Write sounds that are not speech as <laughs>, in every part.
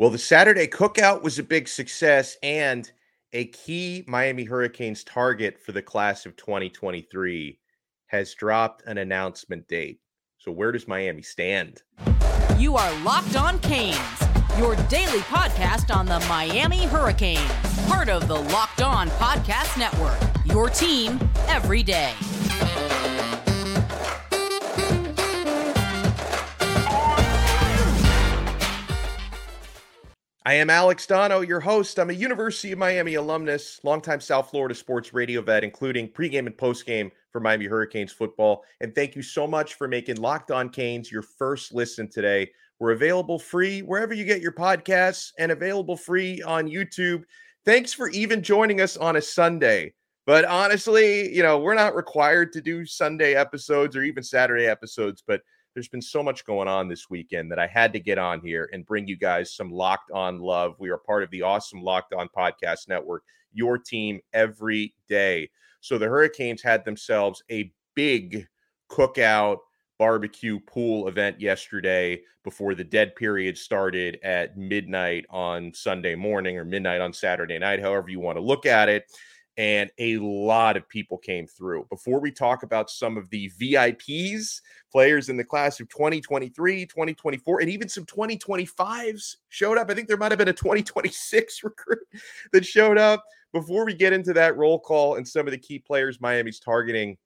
Well, the Saturday cookout was a big success and a key Miami Hurricanes target for the class of 2023 has dropped an announcement date. So, where does Miami stand? You are Locked On Canes, your daily podcast on the Miami Hurricanes, part of the Locked On Podcast Network, your team every day. I am Alex Donno, your host. I'm a University of Miami alumnus, longtime South Florida sports radio vet, including pregame and postgame for Miami Hurricanes football. And thank you so much for making Locked On Canes your first listen today. We're available free wherever you get your podcasts and available free on YouTube. Thanks for even joining us on a Sunday. But honestly, you know, we're not required to do Sunday episodes or even Saturday episodes, but there's been so much going on this weekend that I had to get on here and bring you guys some locked on love. We are part of the awesome Locked On Podcast Network, your team every day. So the Hurricanes had themselves a big cookout barbecue pool event yesterday before the dead period started at midnight on Sunday morning or midnight on Saturday night, however you want to look at it and a lot of people came through. Before we talk about some of the VIPs, players in the class of 2023, 2024, and even some 2025s showed up. I think there might have been a 2026 <laughs> recruit that showed up. Before we get into that roll call and some of the key players Miami's targeting,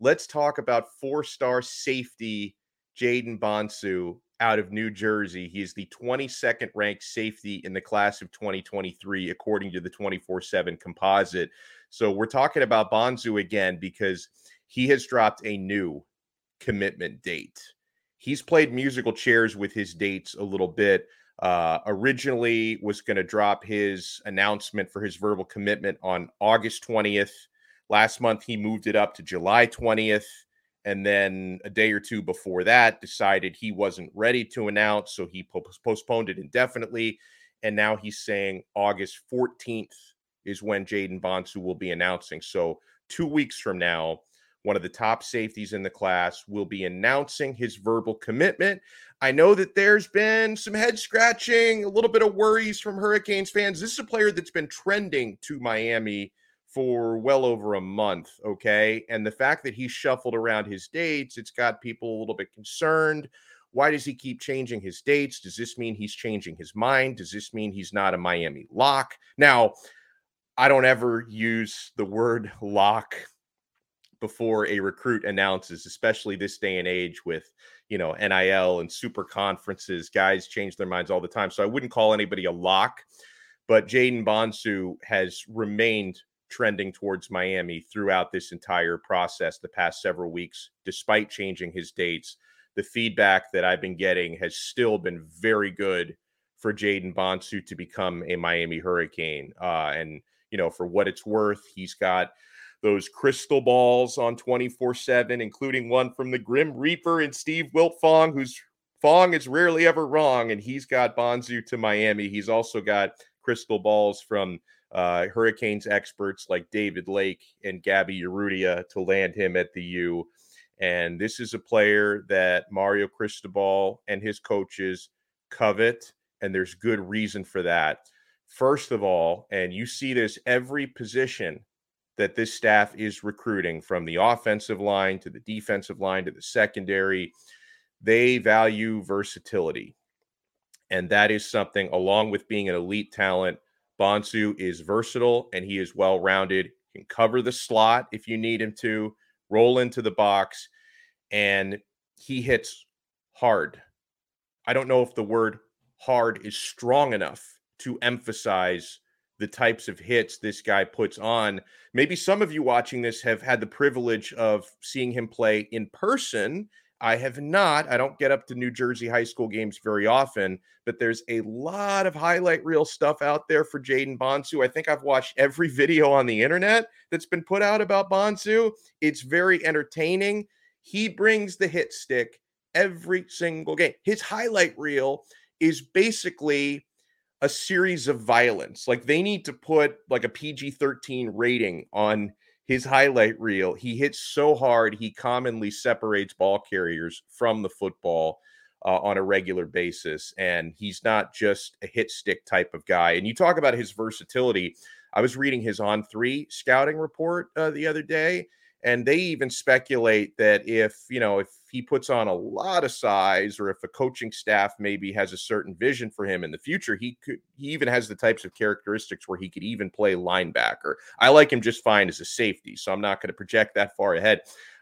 let's talk about four star safety Jaden Bonsu out of New Jersey. He is the 22nd ranked safety in the class of 2023, according to the 24 7 composite. So we're talking about Bonsu again because he has dropped a new commitment date. He's played musical chairs with his dates a little bit. Uh, originally was going to drop his announcement for his verbal commitment on August 20th. Last month, he moved it up to July 20th and then a day or two before that decided he wasn't ready to announce so he postponed it indefinitely and now he's saying august 14th is when jaden bonsu will be announcing. So two weeks from now one of the top safeties in the class will be announcing his verbal commitment. I know that there's been some head scratching a little bit of worries from hurricanes fans. This is a player that's been trending to miami for well over a month. Okay. And the fact that he shuffled around his dates, it's got people a little bit concerned. Why does he keep changing his dates? Does this mean he's changing his mind? Does this mean he's not a Miami lock? Now, I don't ever use the word <laughs> lock before a recruit announces, especially this day and age with, you know, NIL and super conferences. Guys change their minds all the time. So I wouldn't call anybody a lock, but Jaden Bonsu has remained trending towards Miami throughout this entire process the past several weeks, despite changing his dates. The feedback that I've been getting has still been very good for Jaden Bonsu to become a Miami Hurricane. Uh, and, you know, for what it's worth, he's got those crystal balls on 24 7, including one from the Grim Reaper and Steve Wiltfong, who's Fong is rarely ever wrong, and he's got Bonsu to Miami. He's also got crystal balls from uh, Hurricanes experts like David Lake and Gabby Urrutia to land him at the U. And this is a player that Mario Cristobal and his coaches covet, and there's good reason for that. First of all, and you see this every position that this staff is recruiting from the offensive line to the defensive line to the secondary, they value versatility. And that is something, along with being an elite talent, Bonsu is versatile and he is well rounded. Can cover the slot if you need him to, roll into the box, and he hits hard. I don't know if the word hard is strong enough to emphasize the types of hits this guy puts on. Maybe some of you watching this have had the privilege of seeing him play in person I have not. I don't get up to New Jersey high school games very often, but there's a lot of highlight reel stuff out there for Jaden Bonsu. I think I've watched every <laughs> video on the internet that's been put out about Bonsu. It's very entertaining. He brings the hit stick every single game. His highlight reel is basically a series of violence. Like they need to put like a PG 13 rating on his highlight reel, he hits so hard, he commonly separates ball carriers from the football. uh, on a regular basis. And he's not just a hit stick type of guy. And you talk about his versatility. I was reading his on three scouting report uh, the other day, and they even speculate that if you know if he puts on a lot of size or if a coaching staff maybe has a certain vision for him in the future he could he even has the types of characteristics where he could even play linebacker. I like him just fine as a safety so i'm not going to project that far ahead.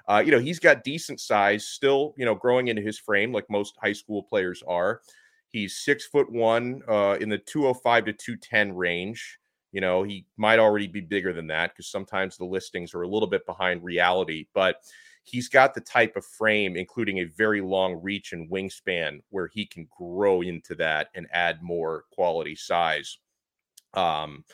Uh, you know he's got decent size still you know growing into his frame like most high school players are. He's six foot one uh, in the 205 to 210 range you know, he might already be bigger than that because sometimes the listings are a little bit behind reality, but he's got the type of frame, including a very long reach and wingspan, where he can grow into that and add more quality size. Um,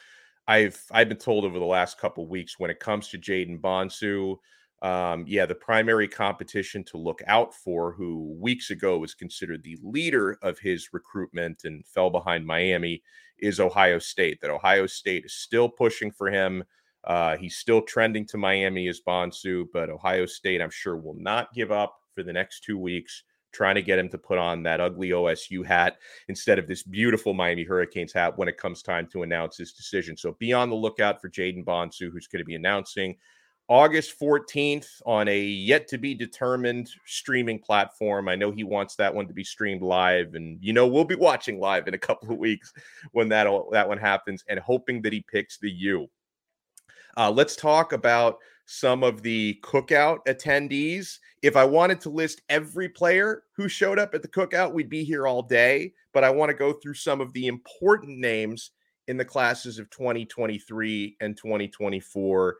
I've I've been told over the last couple weeks when it comes to Jaden Bonsu, um, yeah, the primary competition to look out for, who weeks ago was considered the leader of his recruitment and fell behind Miami, is Ohio State. That Ohio State is still pushing for him. Uh, he's still trending to Miami as Bonsu, but Ohio State, I'm sure, will not give up for the next two weeks, trying to get him to put on that ugly OSU hat instead of this beautiful Miami Hurricanes hat when it comes time to announce his decision. So be on the lookout for Jaden Bonsu, who's going to be announcing August 14th on a yet to be determined streaming platform. I know he wants that one to be streamed live and you know we'll be watching live in a couple of weeks when that that one happens and hoping that he picks the U. Uh, let's talk about some of the cookout attendees. If I wanted to list every player who showed up at the cookout, we'd be here all day, but I want to go through some of the important names in the classes of 2023 and 2024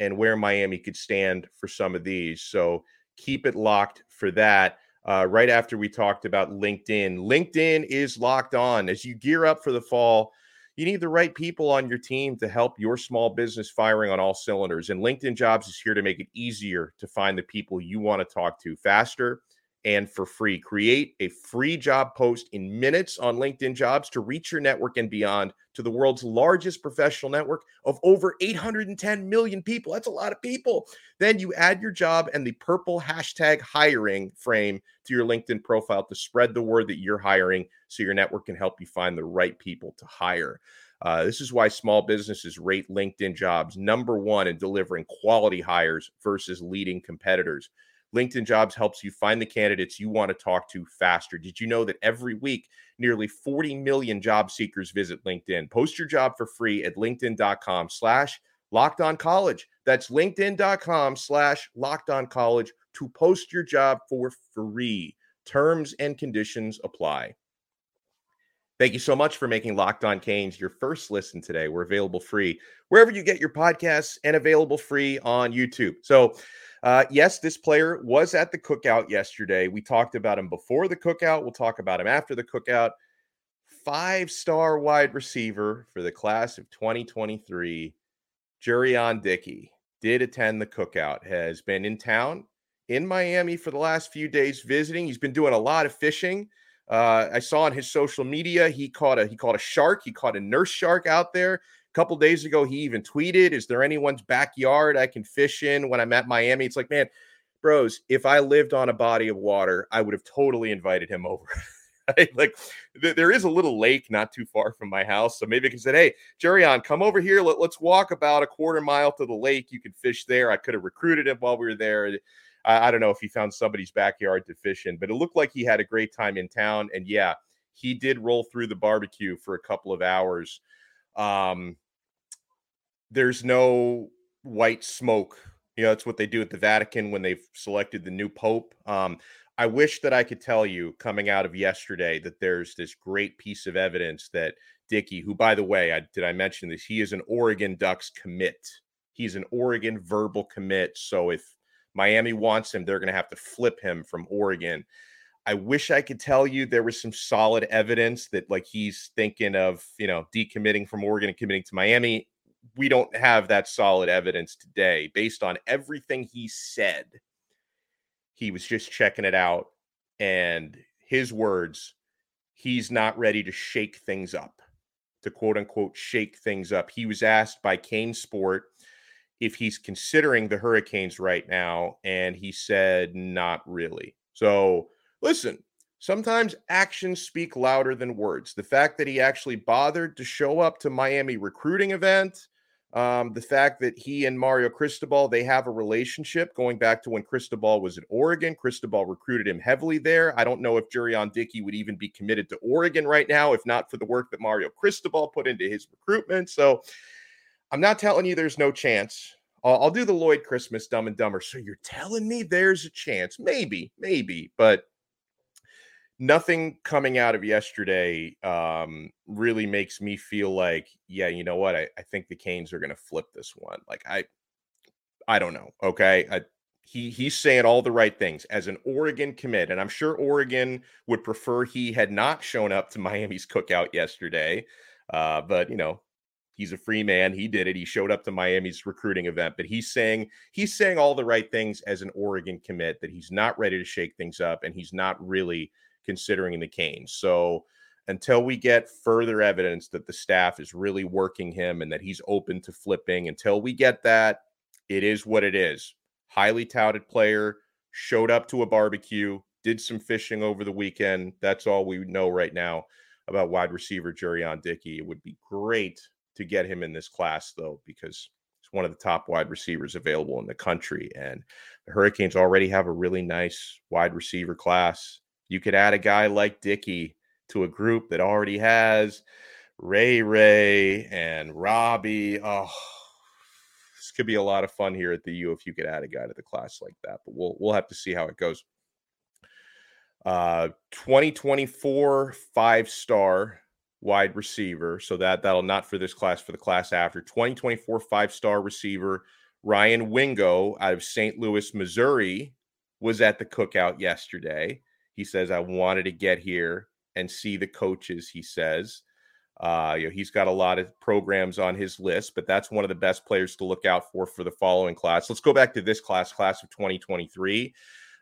and where Miami could stand for some of these. So keep it locked for that. Uh, right after we talked about LinkedIn, LinkedIn is locked on. As you gear up for the fall, you need the right people on your team to help your small business firing on all cylinders. And LinkedIn Jobs is here to make it easier to find the people you want to talk to faster and for free. Create a free job post in minutes on LinkedIn Jobs to reach your network and beyond to the world's largest professional network of over 810 million people. That's a lot of people. Then you add your job and the purple hashtag hiring frame to your LinkedIn profile to spread the word that you're hiring so your network can help you find the right people to hire. Uh, this is why small businesses rate LinkedIn jobs number one in delivering quality hires versus leading competitors. LinkedIn Jobs helps you find the candidates you want to talk to faster. Did you know that every week, nearly 40 million job seekers visit LinkedIn? Post your job for free at linkedin.com slash locked on college. That's linkedin.com slash locked on college to post your job for free. Terms and conditions apply. Thank you so much for making Locked On Canes your first listen today. We're available free wherever you get your podcasts and available free on YouTube. So, uh, yes, this player was at the cookout yesterday. We talked about him before the cookout. We'll talk about him after the cookout. Five star wide receiver for the class of 2023, Jurrion Dickey, did attend the cookout, has been in town in Miami for the last few days visiting. He's been doing a lot of fishing. Uh, I saw on his social media he caught a he caught a shark. He caught a nurse shark out there couple days ago, he even tweeted, Is there anyone's backyard I can fish in when I'm at Miami? It's like, man, bros, if I lived on a body of water, I would have totally invited him over. <laughs> like th- there is a little lake not too far from my house. So maybe I can say, Hey, Jurrion, come over here. Let, let's walk about a quarter mile to the lake. You can fish there. I could have recruited him while we were there. I, I don't know if he found somebody's backyard to fish in, but it looked like he had a great time in town. And yeah, he did roll through the barbecue for a couple of hours. Um, there's no white smoke. You know, that's what they do at the Vatican when they've selected the new pope. Um, I wish that I could tell you coming out of yesterday that there's this great piece of evidence that Dickey, who, by the way, I, did I mention this? He is an Oregon Ducks commit. He's an Oregon verbal commit. So if Miami wants him, they're going to have to flip him from Oregon. I wish I could tell you there was some solid evidence that like he's thinking of, you know, decommitting from Oregon and committing to Miami we don't have that solid evidence today based on everything he said. He was just checking it out. And his words, he's not ready to shake things up, to quote unquote shake things up. He was asked by CaneSport if he's considering the Hurricanes right now, and he said, not really. So listen, sometimes actions speak louder than words. The fact that he actually bothered to show up to Miami recruiting event, um, the fact that he and Mario Cristobal they have a relationship going back to when Cristobal was at Oregon. Cristobal recruited him heavily there. I don't know if Jurrion Dickey would even be committed to Oregon right now if not for the work that Mario Cristobal put into his recruitment. So I'm not telling you there's no chance. I'll, I'll do the Lloyd Christmas Dumb and Dumber. So you're telling me there's a chance? Maybe, maybe, but nothing coming out of yesterday um, really makes me feel like, yeah, you know what? I, I think the Canes are going to flip this one. Like I, I don't know. Okay, I, he he's saying all the right things as an Oregon commit, and I'm sure Oregon would prefer he had not shown up to <laughs> Miami's cookout yesterday. Uh, but you know, he's a free man. He did it. He showed up to Miami's recruiting event, but he's saying he's saying all the right things as an Oregon commit that he's not ready to shake things up and he's not really considering the Canes. So until we get further evidence that the staff is really working him and that he's open to flipping, until we get that, it is what it is. Highly touted player, showed up to a barbecue, did some fishing over the weekend. That's all we know right now about wide receiver Jurrion Dickey. It would be great to get him in this class, though, because he's one of the top wide receivers available in the country. And the Hurricanes already have a really nice wide receiver class. You could add a guy like Dickey to a group that already has Ray Ray and Robbie. Oh, this could be a lot of fun here at the U if you could add a guy to the class like that. But we'll we'll have to see how it goes. Uh, 2024 five star wide receiver. So that that'll not for this class, for the class after 2024 five star receiver Ryan Wingo out of St. Louis, Missouri, was at the cookout yesterday. He says, I wanted to get here and see the coaches, he says. Uh, you know, he's got a lot of programs on his list, but that's one of the best players to look out for for the following class. Let's go back to this class, class of 2023.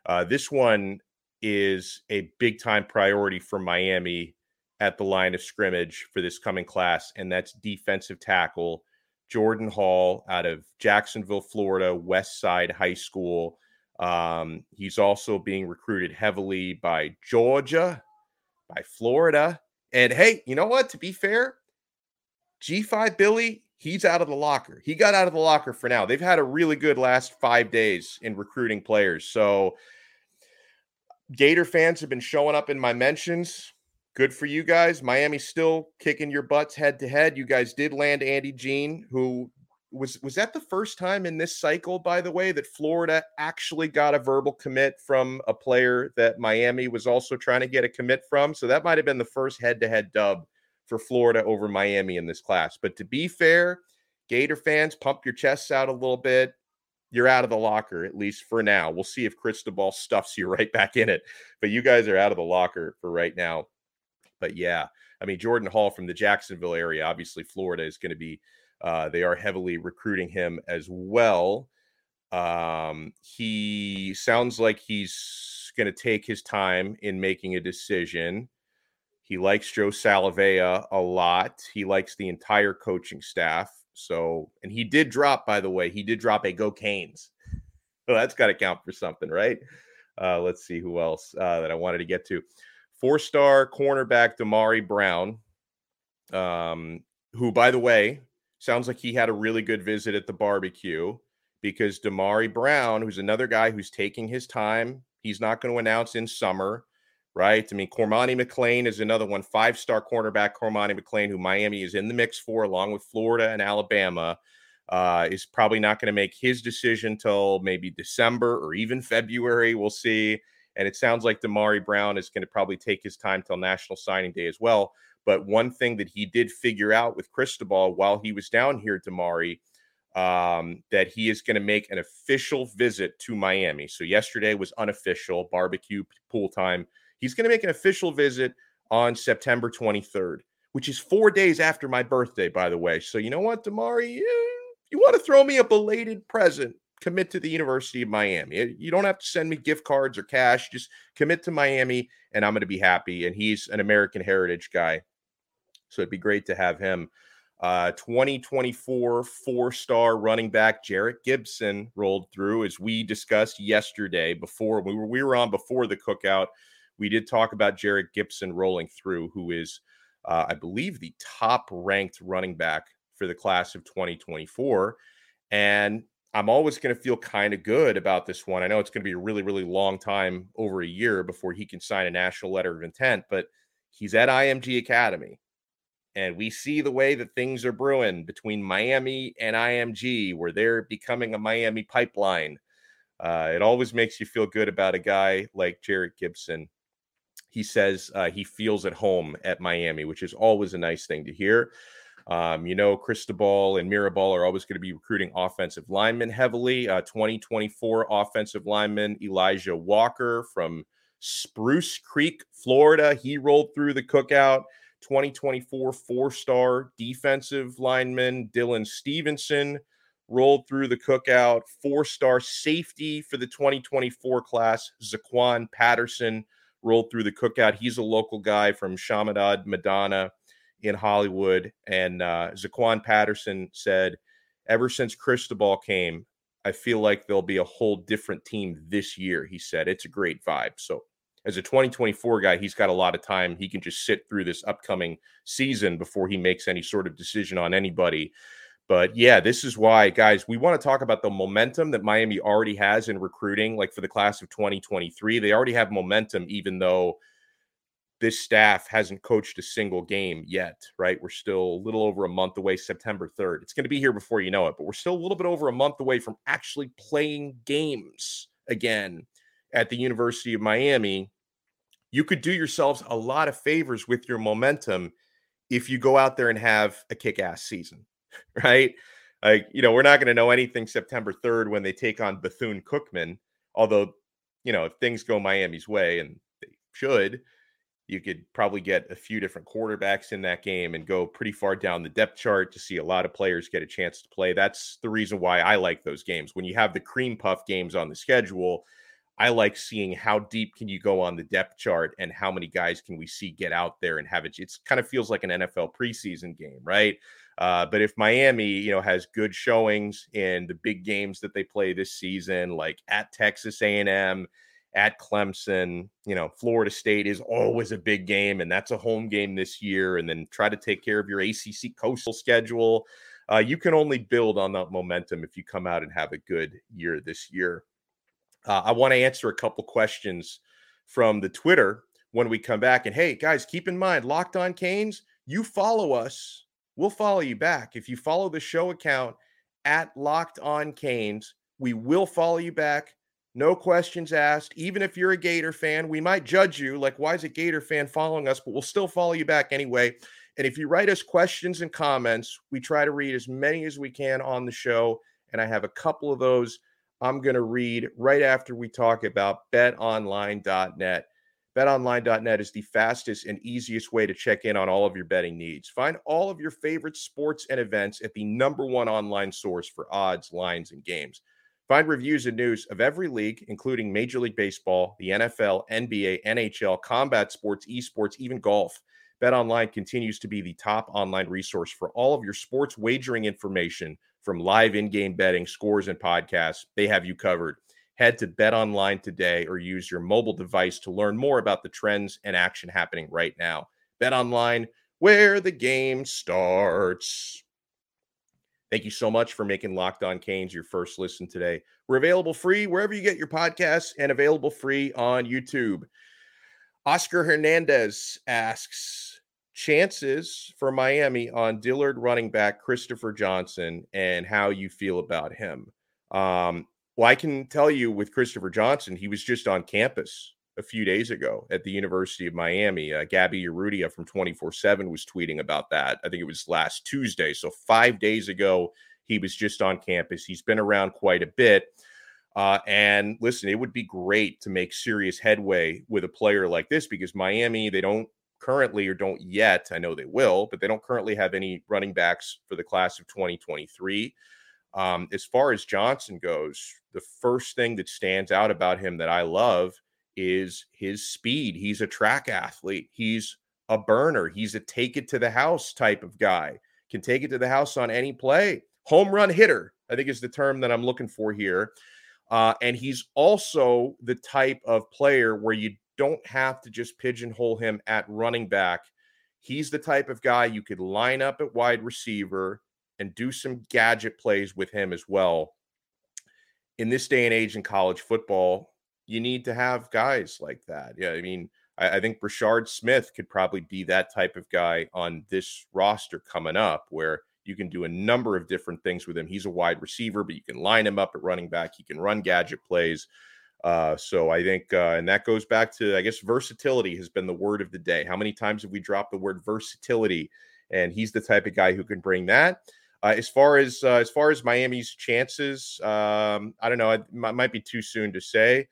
Uh, this one is a big time priority for Miami at the line of scrimmage for this coming class, and that's defensive tackle Jordan Hall out of Jacksonville, Florida, West Side High School. Um, he's also being recruited heavily by Georgia, by Florida. And hey, you know what? To be fair, G5 Billy, he's out of the locker. He got out of the locker for now. They've had a really good last five days in recruiting players. So, Gator fans have been showing up in my mentions. Good for you guys. Miami's still kicking your butts head to head. You guys did land Andy Jean, who was was that the first time in this cycle by the way that Florida actually got a verbal commit from a player that Miami was also trying to get a commit from? So that might have been the first head-to-head dub for Florida over Miami in this class. But to be fair Gator fans pump your chests out a little bit. You're out of the locker at least for now. We'll see if Cristobal stuffs you <laughs> right back in it. But you guys are out of the locker for right now. But yeah I mean Jordan Hall from the Jacksonville area obviously Florida is going to be uh, they are heavily recruiting him as well. Um, he sounds like he's going to take his time in making a decision. He likes Joe Salave'a a lot. He likes the entire coaching staff. So, and he did drop, by the way, he did drop a Go Canes. So <laughs> that's got to count for something, right? Uh, let's see who else uh, that I wanted to get to. Four star cornerback Damari Brown, um, who, by the way, Sounds like he had a really good visit at the barbecue because Damari Brown, who's another guy who's taking his time, he's not going to announce in summer, right? I mean, Cormani McClain is another one, five star cornerback Cormani McClain, who Miami is in the mix for, along with Florida and Alabama. Uh, is probably not going to make his decision till maybe December or even February. We'll see. And it sounds like Damari Brown is going to probably take his time till National Signing Day as well. But one thing that he did figure out with Cristobal while he was down here, Damari, um, that he is going to make an official visit to Miami. So yesterday was unofficial barbecue pool time. He's going to make an official visit on September 23rd, which is four days after my birthday, by the way. So you know what, Damari, you, you want to throw me a belated present? Commit to the University of Miami. You don't have to send me gift cards or cash. Just commit to Miami, and I'm going to be happy. And he's an American Heritage guy. So it'd be great to have him. Uh, 2024 four star running back Jerrick Gibson rolled through as we discussed yesterday before we were we were on before the cookout. We did talk about Jerrick Gibson rolling through, who is, uh, I believe, the top ranked running back for the class of 2024. And I'm always going to feel kind of good about this one. I know it's going to be a really, really long time over a year before he can sign a national letter of intent, but he's at IMG Academy. And we see the way that things are brewing between Miami and IMG, where they're becoming a Miami pipeline. Uh, it always makes you feel good about a guy like Jerrick Gibson. He says uh, he feels at home at Miami, which is always a nice thing to hear. Um, you know, Cristobal and Mirabal are always going to be recruiting offensive linemen heavily. Uh, 2024 offensive lineman Elijah Walker from Spruce Creek, Florida. He rolled through the cookout. 2024 four star defensive lineman Dylan Stevenson rolled through the cookout. Four star safety for the 2024 class, Zaquan Patterson rolled through the cookout. He's a local guy from Chaminade, Madonna in Hollywood. And uh, Zaquan Patterson said, ever since Cristobal came, I feel like there'll be a whole different team this year. He said, it's a great vibe. So, as a 2024 guy, he's got a lot of time. He can just sit through this upcoming season before he makes any sort of decision on anybody. But yeah, this is why, guys, we want to talk about the momentum that Miami already has in recruiting. Like for the class of 2023, they already have momentum, even though this staff hasn't coached a single game yet, right? We're still a little over a month away, September 3rd. It's going to be here before you know it, but we're still a little bit over a month away from actually playing games again at the University of Miami. You could do yourselves a lot of favors with your momentum if you go out there and have a kick ass season, <laughs> right? Like, you know, we're not going to know anything September 3rd when they take on Bethune Cookman, although, you know, if things go Miami's way and they should, you could probably get a few different quarterbacks in that game and go pretty far down the depth chart to see a lot of players get a chance to play. That's the reason why I like those games. When you have the cream puff games on the schedule, I like seeing how deep can you go on the depth chart and how many guys can we see get out there and have it. It's kind of feels like an NFL preseason game, right? Uh, but if Miami, you know, has good showings in the big games that they play this season, like at Texas A&M, at Clemson. You know, Florida State is always a big game, and that's a home game this year. And then try to take care of your ACC coastal schedule. Uh, you can only build on that momentum if you come out and have a good year this year. Uh, I want to answer a couple questions from the Twitter when we come back. And hey, guys, keep in mind, Locked On Canes, you follow us, we'll follow you back. If you follow the show account at Locked On Canes, we will follow you back no questions asked. Even if you're a Gator fan, we might judge you like, why is a Gator fan following us? But we'll still follow you back anyway. And if you write us questions and comments, we try to read as many as we can on the show. And I have a couple of those I'm going to read right after we talk about betonline.net. BetOnline.net is the fastest and easiest way to check in on all of your betting needs. Find all of your favorite sports and events at the number one online source for odds, lines, and games. Find reviews and news of every league, including Major League Baseball, the NFL, NBA, NHL, combat sports, esports, even golf. BetOnline continues to be the top online resource for all of your sports wagering information from live in-game betting, scores, and podcasts. They have you covered. Head to Bet Online today or use your mobile device to learn more about the trends and action happening right now. Bet Online, where the game starts. Thank you so much for making Locked On Canes your first listen today. We're available free wherever you get your podcasts and available free on YouTube. Oscar Hernandez asks chances for Miami on Dillard running back Christopher Johnson and how you feel about him. Um, well, I can tell you with Christopher Johnson, he was just on campus a few days ago at the University of Miami. Uh, Gabby Urrutia from 24 7 was tweeting about that. I think it was last Tuesday. So, five days ago, he was just on campus. He's been around quite a bit. Uh, and listen, it would be great to make serious headway with a player like this because Miami, they don't currently or don't yet, I know they will, but they don't currently have any running backs for the class of 2023. Um, as far as Johnson goes, the first thing that stands out about him that I love is his speed. He's a track athlete. He's a burner. He's a take it to the house type of guy. Can take it to the house on any play. Home run hitter, I think is the term that I'm looking for here. Uh, and he's also the type of player where you don't have to just pigeonhole him at running back. He's the type of guy you could line up at wide receiver and do some gadget plays with him as well. In this day and age in college football, you need to have guys like that. Yeah, I mean, I, I think Brashard Smith could probably be that type of guy on this roster coming up, where you can do a number of different things with him. He's a wide receiver, but you can line him up at running back. He can run gadget plays. Uh, so I think, uh, and that goes back to, I guess, versatility has been the word of the day. How many times have we dropped the word versatility? And he's the type of guy who can bring that. Uh, as far as uh, as far as Miami's chances, um, I don't know. It might be too soon to say.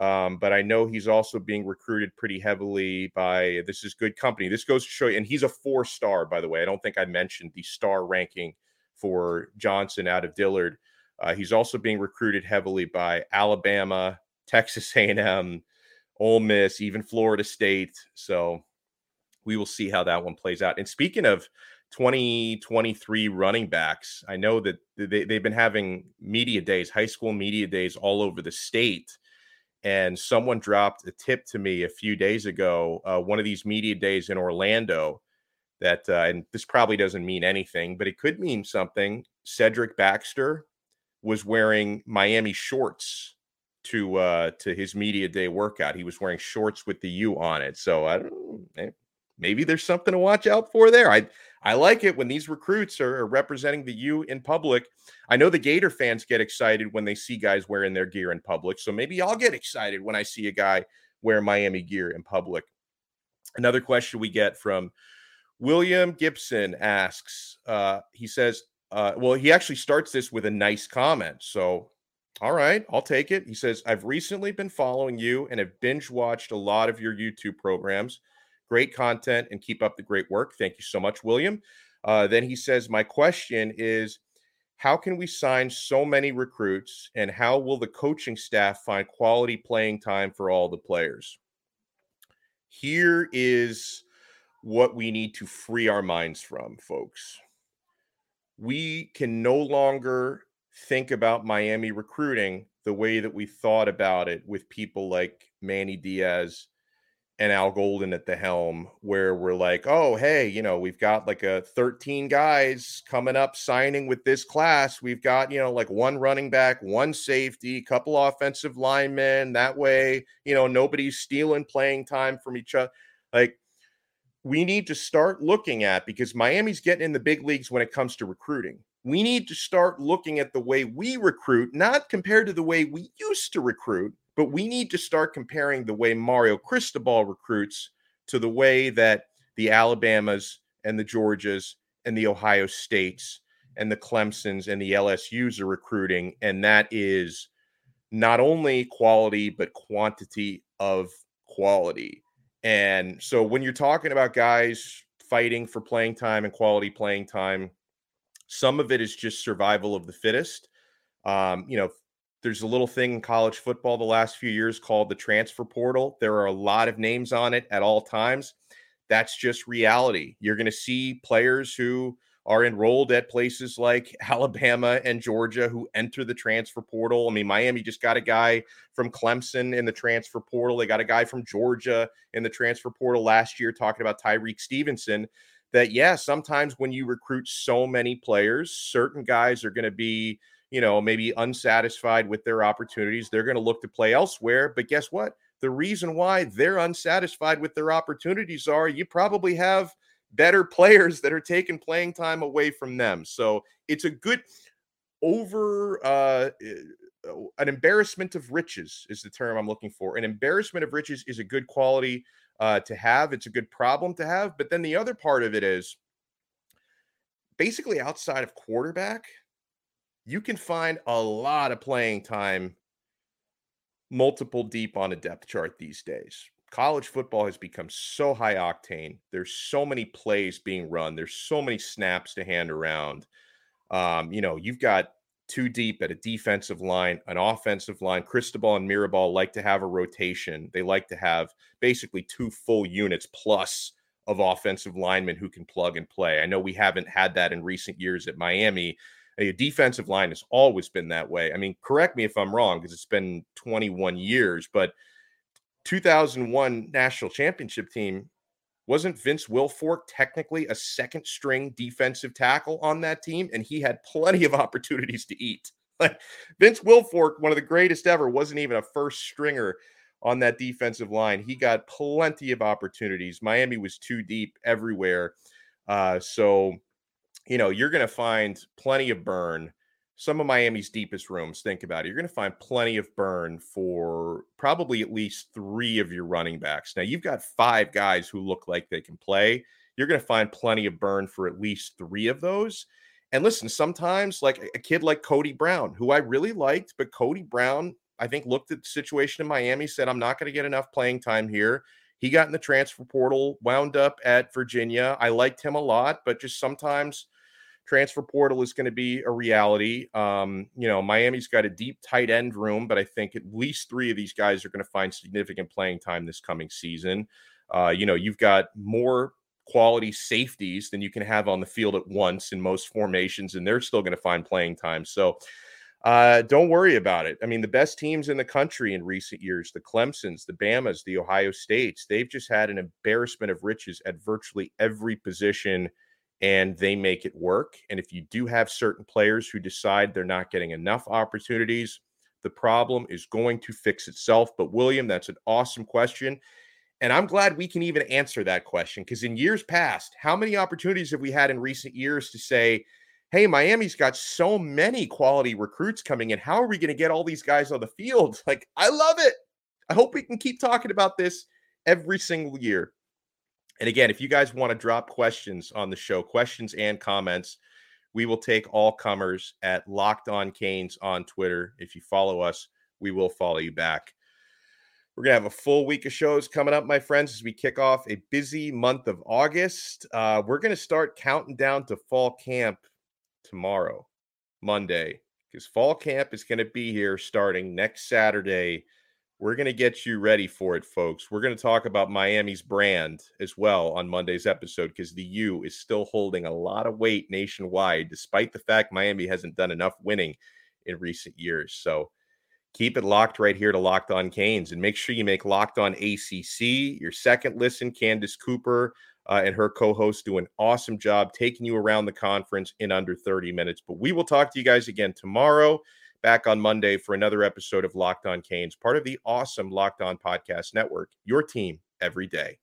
Um, but I know he's also being recruited pretty heavily by this is good company. This goes to show you, and he's a four star, by the way. I don't think I mentioned the star ranking for Johnson out of Dillard. Uh, he's also being recruited heavily by Alabama, Texas A&M, Ole Miss, even Florida State. So we will see how that one plays out. And speaking of 2023 running backs, I know that they, they've been having media days, high school media days all over the state and someone dropped a tip to me a few days ago uh, one of these media days in orlando that uh, and this probably doesn't mean anything but it could mean something cedric baxter was wearing miami shorts to uh to his media day workout he was wearing shorts with the u on it so i don't eh, maybe there's something to watch out for there i I like it when these recruits are, representing the U in public. I know the Gator fans get excited when they see guys wearing their gear in public. So maybe I'll get excited when I see a guy wear Miami gear in public. Another question we get from William Gibson asks, uh, he says, uh, well, he actually starts this with a nice comment. So, all right, I'll take it. He says, I've recently been following you and have binge watched a lot of your YouTube programs. Great content and keep up the great work. Thank you so much, William. Uh, then he says, My question is how can we sign so many recruits and how will the coaching staff find quality playing time for all the players? Here is what we need to free our minds from, folks. We can no longer think about Miami recruiting the way that we thought about it with people like Manny Diaz and Al Golden at the helm, where we're like, oh, hey, you know, we've got like a 13 guys coming up signing with this class. We've got, you know, like one running back, one safety, couple offensive linemen. That way, you know, nobody's stealing playing time from each other. Like, we need to start looking at because Miami's getting in the big leagues when it comes to recruiting. We need to start looking at the way we recruit, not compared to the way we used to recruit, but we need to start comparing the way Mario Cristobal recruits to the way that the Alabamas and the Georgias and the Ohio States and the Clemsons and the LSUs are recruiting. And that is not only quality, but quantity of quality. And so when you're talking about guys fighting for playing time and quality playing time, some of it is just survival of the fittest. Um, you know, there's a little thing in college football the last few years called the transfer portal. There are a lot of names on it at all times. That's just reality. You're going to see players who are enrolled at places like <laughs> Alabama and Georgia who enter the transfer portal. I mean, Miami just got a guy from Clemson in the transfer portal. They got a guy from Georgia in the transfer portal last year talking about Tyrique Stevenson. That, yeah, sometimes when you recruit so many players, certain guys are going to be you know, maybe unsatisfied with their opportunities, they're going to look to play elsewhere. But guess what? The reason why they're unsatisfied with their opportunities are you probably have better <laughs> players that are taking playing time away from them. So it's a good over uh, eh, an embarrassment of riches is the term I'm looking for. An embarrassment of riches is a good quality uh, to have. It's a good problem to have. But then the other part of it is basically outside of quarterback, you can find a lot of playing time multiple deep on a depth chart these days. College football has become so high octane. There's so many plays being run. There's so many snaps to hand around. Um, you know, you've got two deep at a defensive line, an offensive line. Cristobal and Mirabal like to have a rotation. They like to have basically two full units plus of offensive linemen who can plug and play. I know we haven't had that in recent years at Miami, a defensive line has always been that way. I mean, correct me if I'm wrong because it's been 21 years, but 2001 national championship team, wasn't Vince Wilfork technically a second string defensive tackle on that team? And he had plenty of <laughs> opportunities to eat. Like Vince Wilfork, one of the greatest ever, wasn't even a first stringer on that defensive line. He got plenty of opportunities. Miami was too deep everywhere. Uh, so, you know, you're going to find plenty of burn. Some of Miami's deepest rooms, think about it. You're going to find plenty of burn for probably at least three of your running backs. Now, you've got five guys who look like they can play. You're going to find plenty of burn for at least three of those. And listen, sometimes like a kid like Cody Brown, who I really liked, but Cody Brown, I think, looked at the situation in Miami, said, I'm not going to get enough playing time here. He got in the transfer portal, wound up at Virginia. I liked him a lot, but just sometimes transfer portal is going to be a reality. Um, you know, Miami's got a deep tight end room, but I think at least three of these guys are going to find significant playing time this coming season. Uh, you know, you've got more quality safeties than you can have on the field at once in most formations, and they're still going to find playing time. So uh, don't worry about it. I mean, the best teams in the country in recent years, the Clemsons, the Bamas, the Ohio States, they've just had an embarrassment of riches at virtually every position and they make it work. And if you do have certain players who decide they're not getting enough opportunities, the problem is going to fix itself. But, William, that's an awesome question. And I'm glad we can even answer that question because in years past, how many opportunities have we had in recent years to say, hey, Miami's got so many quality recruits coming in. How are we going to get all these guys on the field? <laughs> Like, I love it. I hope we can keep talking about this every single year. And again, if you guys want to drop questions on the show, questions and comments, we will take all comers at Locked On Canes on Twitter. If you follow us, we will follow you back. We're going to have a full week of shows coming up, my friends, as we kick off a busy month of August. Uh, we're going to start counting down to fall camp tomorrow, Monday, because fall camp is going to be here starting next Saturday we're going to get you ready for it, folks. We're going to talk about Miami's brand as well on Monday's episode because the U is still holding a lot of weight nationwide, despite the fact Miami hasn't done enough winning in recent years. So keep it locked right here to Locked On Canes and make sure you make Locked On ACC your second listen. Candace Cooper uh, and her co host do an awesome job taking you around the conference in under 30 minutes. But we will talk to you guys again tomorrow back on Monday for another episode of Locked On Canes, part of the awesome Locked On Podcast Network, your team every day.